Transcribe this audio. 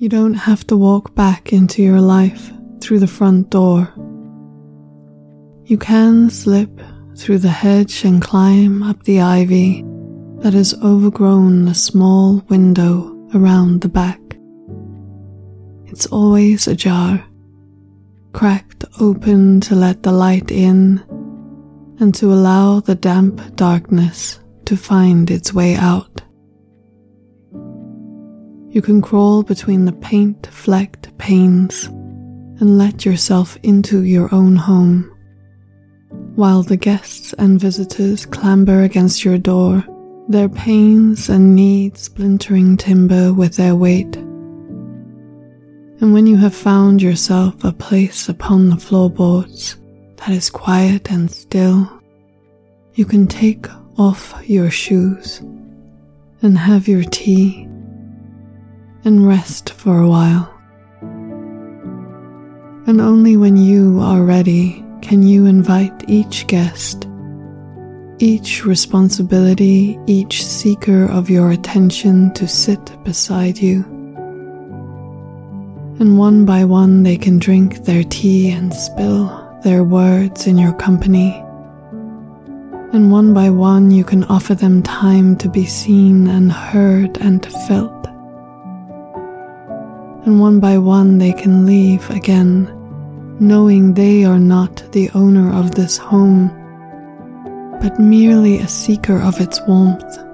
You don't have to walk back into your life through the front door. You can slip through the hedge and climb up the ivy that has overgrown the small window around the back. It's always ajar, cracked open to let the light in and to allow the damp darkness to find its way out. You can crawl between the paint flecked panes and let yourself into your own home, while the guests and visitors clamber against your door, their pains and needs splintering timber with their weight. And when you have found yourself a place upon the floorboards that is quiet and still, you can take off your shoes and have your tea and rest for a while. And only when you are ready can you invite each guest, each responsibility, each seeker of your attention to sit beside you. And one by one they can drink their tea and spill their words in your company. And one by one you can offer them time to be seen and heard and felt and one by one they can leave again, knowing they are not the owner of this home, but merely a seeker of its warmth.